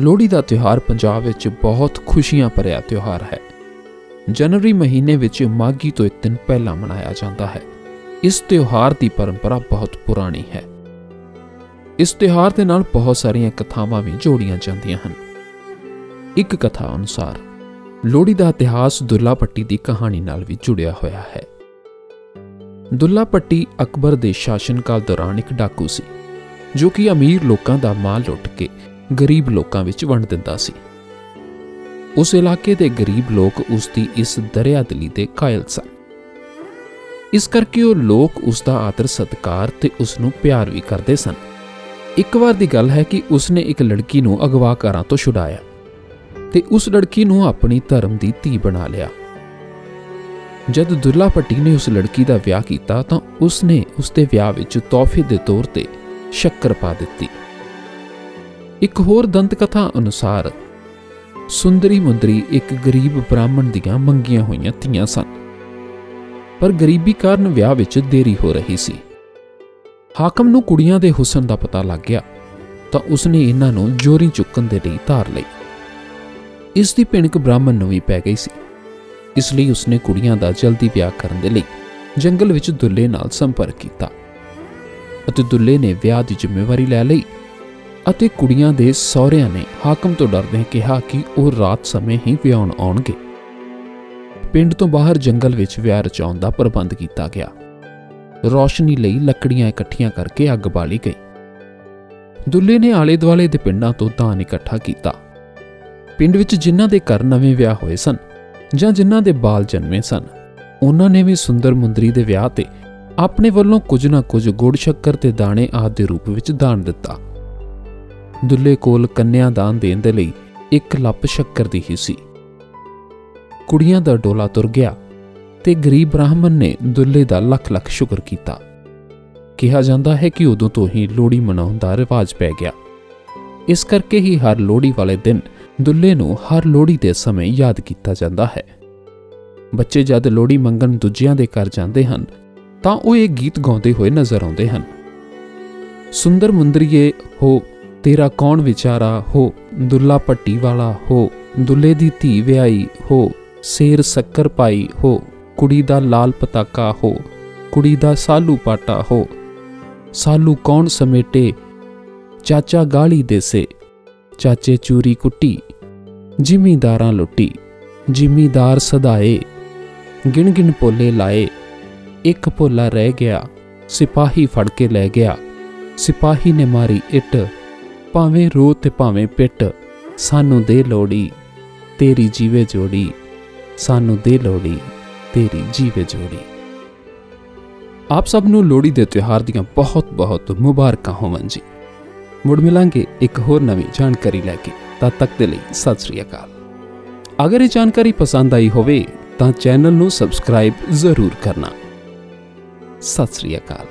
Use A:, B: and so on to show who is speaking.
A: ਲੋਹੜੀ ਦਾ ਤਿਉਹਾਰ ਪੰਜਾਬ ਵਿੱਚ ਬਹੁਤ ਖੁਸ਼ੀਆਂ ਭਰਿਆ ਤਿਉਹਾਰ ਹੈ। ਜਨਵਰੀ ਮਹੀਨੇ ਵਿੱਚ ਮਾਘੀ ਤੋਂ ਇੱਕ ਦਿਨ ਪਹਿਲਾਂ ਮਨਾਇਆ ਜਾਂਦਾ ਹੈ। ਇਸ ਤਿਉਹਾਰ ਦੀ ਪਰੰਪਰਾ ਬਹੁਤ ਪੁਰਾਣੀ ਹੈ। ਇਸ ਤਿਉਹਾਰ ਦੇ ਨਾਲ ਬਹੁਤ ਸਾਰੀਆਂ ਕਥਾਵਾਂ ਵੀ ਜੋੜੀਆਂ ਜਾਂਦੀਆਂ ਹਨ। ਇੱਕ ਕਥਾ ਅਨੁਸਾਰ, ਲੋਹੜੀ ਦਾ ਇਤਿਹਾਸ ਦੁੱਲਾ ਪੱਟੀ ਦੀ ਕਹਾਣੀ ਨਾਲ ਵੀ ਜੁੜਿਆ ਹੋਇਆ ਹੈ। ਦੁੱਲਾ ਪੱਟੀ ਅਕਬਰ ਦੇ ਸ਼ਾਸਨਕਾਲ ਦੌਰਾਨ ਇੱਕ ਡਾਕੂ ਸੀ, ਜੋ ਕਿ ਅਮੀਰ ਲੋਕਾਂ ਦਾ ਮਾਲ ਲੁੱਟ ਕੇ ਗਰੀਬ ਲੋਕਾਂ ਵਿੱਚ ਵੰਡ ਦਿੰਦਾ ਸੀ। ਉਸ ਇਲਾਕੇ ਦੇ ਗਰੀਬ ਲੋਕ ਉਸ ਦੀ ਇਸ ਦਰਿਆਦਿਲੀ ਦੇ ਕਾਇਲ ਸਨ। ਇਸ ਕਰਕੇ ਉਹ ਲੋਕ ਉਸ ਦਾ ਆਦਰ ਸਤਿਕਾਰ ਤੇ ਉਸ ਨੂੰ ਪਿਆਰ ਵੀ ਕਰਦੇ ਸਨ। ਇੱਕ ਵਾਰ ਦੀ ਗੱਲ ਹੈ ਕਿ ਉਸ ਨੇ ਇੱਕ ਲੜਕੀ ਨੂੰ ਅਗਵਾਕਾਰਾਂ ਤੋਂ ਛੁਡਾਇਆ ਤੇ ਉਸ ਲੜਕੀ ਨੂੰ ਆਪਣੀ ਧਰਮ ਦੀ ਧੀ ਬਣਾ ਲਿਆ। ਜਦ ਦੁੱਲਾ ਪੱਟੀ ਨੇ ਉਸ ਲੜਕੀ ਦਾ ਵਿਆਹ ਕੀਤਾ ਤਾਂ ਉਸ ਨੇ ਉਸ ਦੇ ਵਿਆਹ ਵਿੱਚ ਤੋਹਫੇ ਦੇ ਤੌਰ ਤੇ ਸ਼ੱਕਰ ਪਾ ਦਿੱਤੀ। ਇੱਕ ਹੋਰ ਦੰਤ ਕਥਾ ਅਨੁਸਾਰ ਸੁੰਦਰੀ ਮੁੰਦਰੀ ਇੱਕ ਗਰੀਬ ਬ੍ਰਾਹਮਣ ਦੀਆਂ ਮੰਗੀਆਂ ਹੋਈਆਂ ਧੀਆਂ ਸਨ। ਪਰ ਗਰੀਬੀ ਕਾਰਨ ਵਿਆਹ ਵਿੱਚ ਦੇਰੀ ਹੋ ਰਹੀ ਸੀ। ਹਾਕਮ ਨੂੰ ਕੁੜੀਆਂ ਦੇ ਹੁਸਨ ਦਾ ਪਤਾ ਲੱਗ ਗਿਆ, ਤਾਂ ਉਸਨੇ ਇਹਨਾਂ ਨੂੰ ਜੋਰੀ ਚੁੱਕਣ ਦੇ ਲਈ ਧਾਰ ਲਈ। ਇਸ ਦੀ ਭਿਣਕ ਬ੍ਰਾਹਮਣ ਨੂੰ ਵੀ ਪੈ ਗਈ ਸੀ। ਇਸ ਲਈ ਉਸਨੇ ਕੁੜੀਆਂ ਦਾ ਜਲਦੀ ਵਿਆਹ ਕਰਨ ਦੇ ਲਈ ਜੰਗਲ ਵਿੱਚ ਦੁੱਲੇ ਨਾਲ ਸੰਪਰਕ ਕੀਤਾ ਅਤੇ ਦੁੱਲੇ ਨੇ ਵਿਆਹ ਦੀ ਜ਼ਿੰਮੇਵਾਰੀ ਲੈ ਲਈ। ਅਤੇ ਕੁੜੀਆਂ ਦੇ ਸਹੁਰਿਆਂ ਨੇ ਹਾਕਮ ਤੋਂ ਡਰਦੇ ਕਿਹਾ ਕਿ ਉਹ ਰਾਤ ਸਮੇਂ ਹੀ ਵਿਆਹਣ ਆਉਣਗੇ। ਪਿੰਡ ਤੋਂ ਬਾਹਰ ਜੰਗਲ ਵਿੱਚ ਵਿਆਹ ਰਚਾਉਣ ਦਾ ਪ੍ਰਬੰਧ ਕੀਤਾ ਗਿਆ। ਰੋਸ਼ਨੀ ਲਈ ਲੱਕੜੀਆਂ ਇਕੱਠੀਆਂ ਕਰਕੇ ਅੱਗ ਬਾਲੀ ਗਈ। ਦੁੱਲੇ ਨੇ ਆਲੇ ਦੁਆਲੇ ਦੇ ਪਿੰਡਾਂ ਤੋਂ ਦਾਨ ਇਕੱਠਾ ਕੀਤਾ। ਪਿੰਡ ਵਿੱਚ ਜਿਨ੍ਹਾਂ ਦੇ ਘਰ ਨਵੇਂ ਵਿਆਹ ਹੋਏ ਸਨ ਜਾਂ ਜਿਨ੍ਹਾਂ ਦੇ ਬਾਲ ਜਨਮੇ ਸਨ, ਉਹਨਾਂ ਨੇ ਵੀ ਸੁੰਦਰ ਮੁੰਦਰੀ ਦੇ ਵਿਆਹ ਤੇ ਆਪਣੇ ਵੱਲੋਂ ਕੁਝ ਨਾ ਕੁਝ ਗੁੜ ਸ਼ੱਕਰ ਤੇ ਦਾਣੇ ਆਦਿ ਦੇ ਰੂਪ ਵਿੱਚ ਦਾਨ ਦਿੱਤਾ। ਦੁੱਲੇ ਕੋਲ ਕੰਨਿਆ ਦਾਨ ਦੇਣ ਦੇ ਲਈ ਇੱਕ ਲੱਪ ਸ਼ੱਕਰ ਦੀ ਹੀ ਸੀ। ਕੁੜੀਆਂ ਦਾ ਡੋਲਾ ਤੁਰ ਗਿਆ ਤੇ ਗਰੀਬ ਬ੍ਰਾਹਮਣ ਨੇ ਦੁੱਲੇ ਦਾ ਲੱਖ ਲੱਖ ਸ਼ੁਕਰ ਕੀਤਾ। ਕਿਹਾ ਜਾਂਦਾ ਹੈ ਕਿ ਉਦੋਂ ਤੋਂ ਹੀ ਲੋਹੜੀ ਮਨਾਉਣ ਦਾ ਰਿਵਾਜ ਪੈ ਗਿਆ। ਇਸ ਕਰਕੇ ਹੀ ਹਰ ਲੋਹੜੀ ਵਾਲੇ ਦਿਨ ਦੁੱਲੇ ਨੂੰ ਹਰ ਲੋਹੜੀ ਦੇ ਸਮੇਂ ਯਾਦ ਕੀਤਾ ਜਾਂਦਾ ਹੈ। ਬੱਚੇ ਜਦ ਲੋਹੜੀ ਮੰਗਣ ਦੂਜਿਆਂ ਦੇ ਘਰ ਜਾਂਦੇ ਹਨ, ਤਾਂ ਉਹ ਇਹ ਗੀਤ ਗਾਉਂਦੇ ਹੋਏ ਨਜ਼ਰ ਆਉਂਦੇ ਹਨ। ਸੁੰਦਰ ਮੁੰਦਰੀਏ, ਹੋ ਤੇਰਾ ਕੌਣ ਵਿਚਾਰਾ ਹੋ? ਦੁੱਲਾ ਪੱਟੀ ਵਾਲਾ ਹੋ। ਦੁੱਲੇ ਦੀ ਧੀ ਵਿਆਹੀ ਹੋ। ਸੇਰ ਸ਼ੱਕਰ ਪਾਈ ਹੋ। ਕੁੜੀ ਦਾ ਲਾਲ ਪਤਾਕਾ ਹੋ। ਕੁੜੀ ਦਾ ਸਾਲੂ ਪਾਟਾ ਹੋ। ਸਾਲੂ ਕੌਣ ਸਮੇਟੇ? ਚਾਚਾ ਗਾਲੀ ਦੇਸੇ। ਚਾਚੇ ਚੂਰੀ ਕੁੱਟੀ। ਜ਼ਿਮੀਦਾਰਾਂ ਲੁੱਟੀ। ਜ਼ਿਮੀਦਾਰ ਸਦਾਏ ਗਿਣ ਗਿਣ ਪੋਲੇ ਲਾਏ। ਇੱਕ ਪੋਲਾ ਰਹਿ ਗਿਆ। ਸਿਪਾਹੀ ਫੜ ਕੇ ਲੈ ਗਿਆ। ਸਿਪਾਹੀ ਨੇ ਮਾਰੀ ਇੱਟ। ਭਾਵੇਂ ਰੋ ਤੇ ਭਾਵੇਂ ਪਿੱਟ ਸਾਨੂੰ ਦੇ ਲੋੜੀ ਤੇਰੀ ਜੀਵੇ ਜੋੜੀ, ਸਾਨੂੰ ਦੇ ਲੋੜੀ ਤੇਰੀ ਜੀਵੇ ਜੋੜੀ। ਆਪ ਸਭ ਨੂੰ ਲੋਹੜੀ ਦੇ ਤਿਉਹਾਰ ਦੀਆਂ ਬਹੁਤ ਬਹੁਤ ਮੁਬਾਰਕਾਂ ਹੋਵਨ ਜੀ। ਮੁੜ ਮਿਲਾਂਗੇ ਇੱਕ ਹੋਰ ਨਵੀਂ ਜਾਣਕਾਰੀ ਲੈ ਕੇ। ਤਦ ਤੱਕ ਦੇ ਲਈ ਸਤਿ ਸ੍ਰੀ ਅਕਾਲ। ਅਗਰ ਇਹ ਜਾਣਕਾਰੀ ਪਸੰਦ ਆਈ ਹੋਵੇ, ਤਾਂ ਚੈਨਲ ਨੂੰ ਸਬਸਕ੍ਰਾਈਬ ਜ਼ਰੂਰ ਕਰਨਾ। ਸਤਿ ਸ੍ਰੀ ਅਕਾਲ।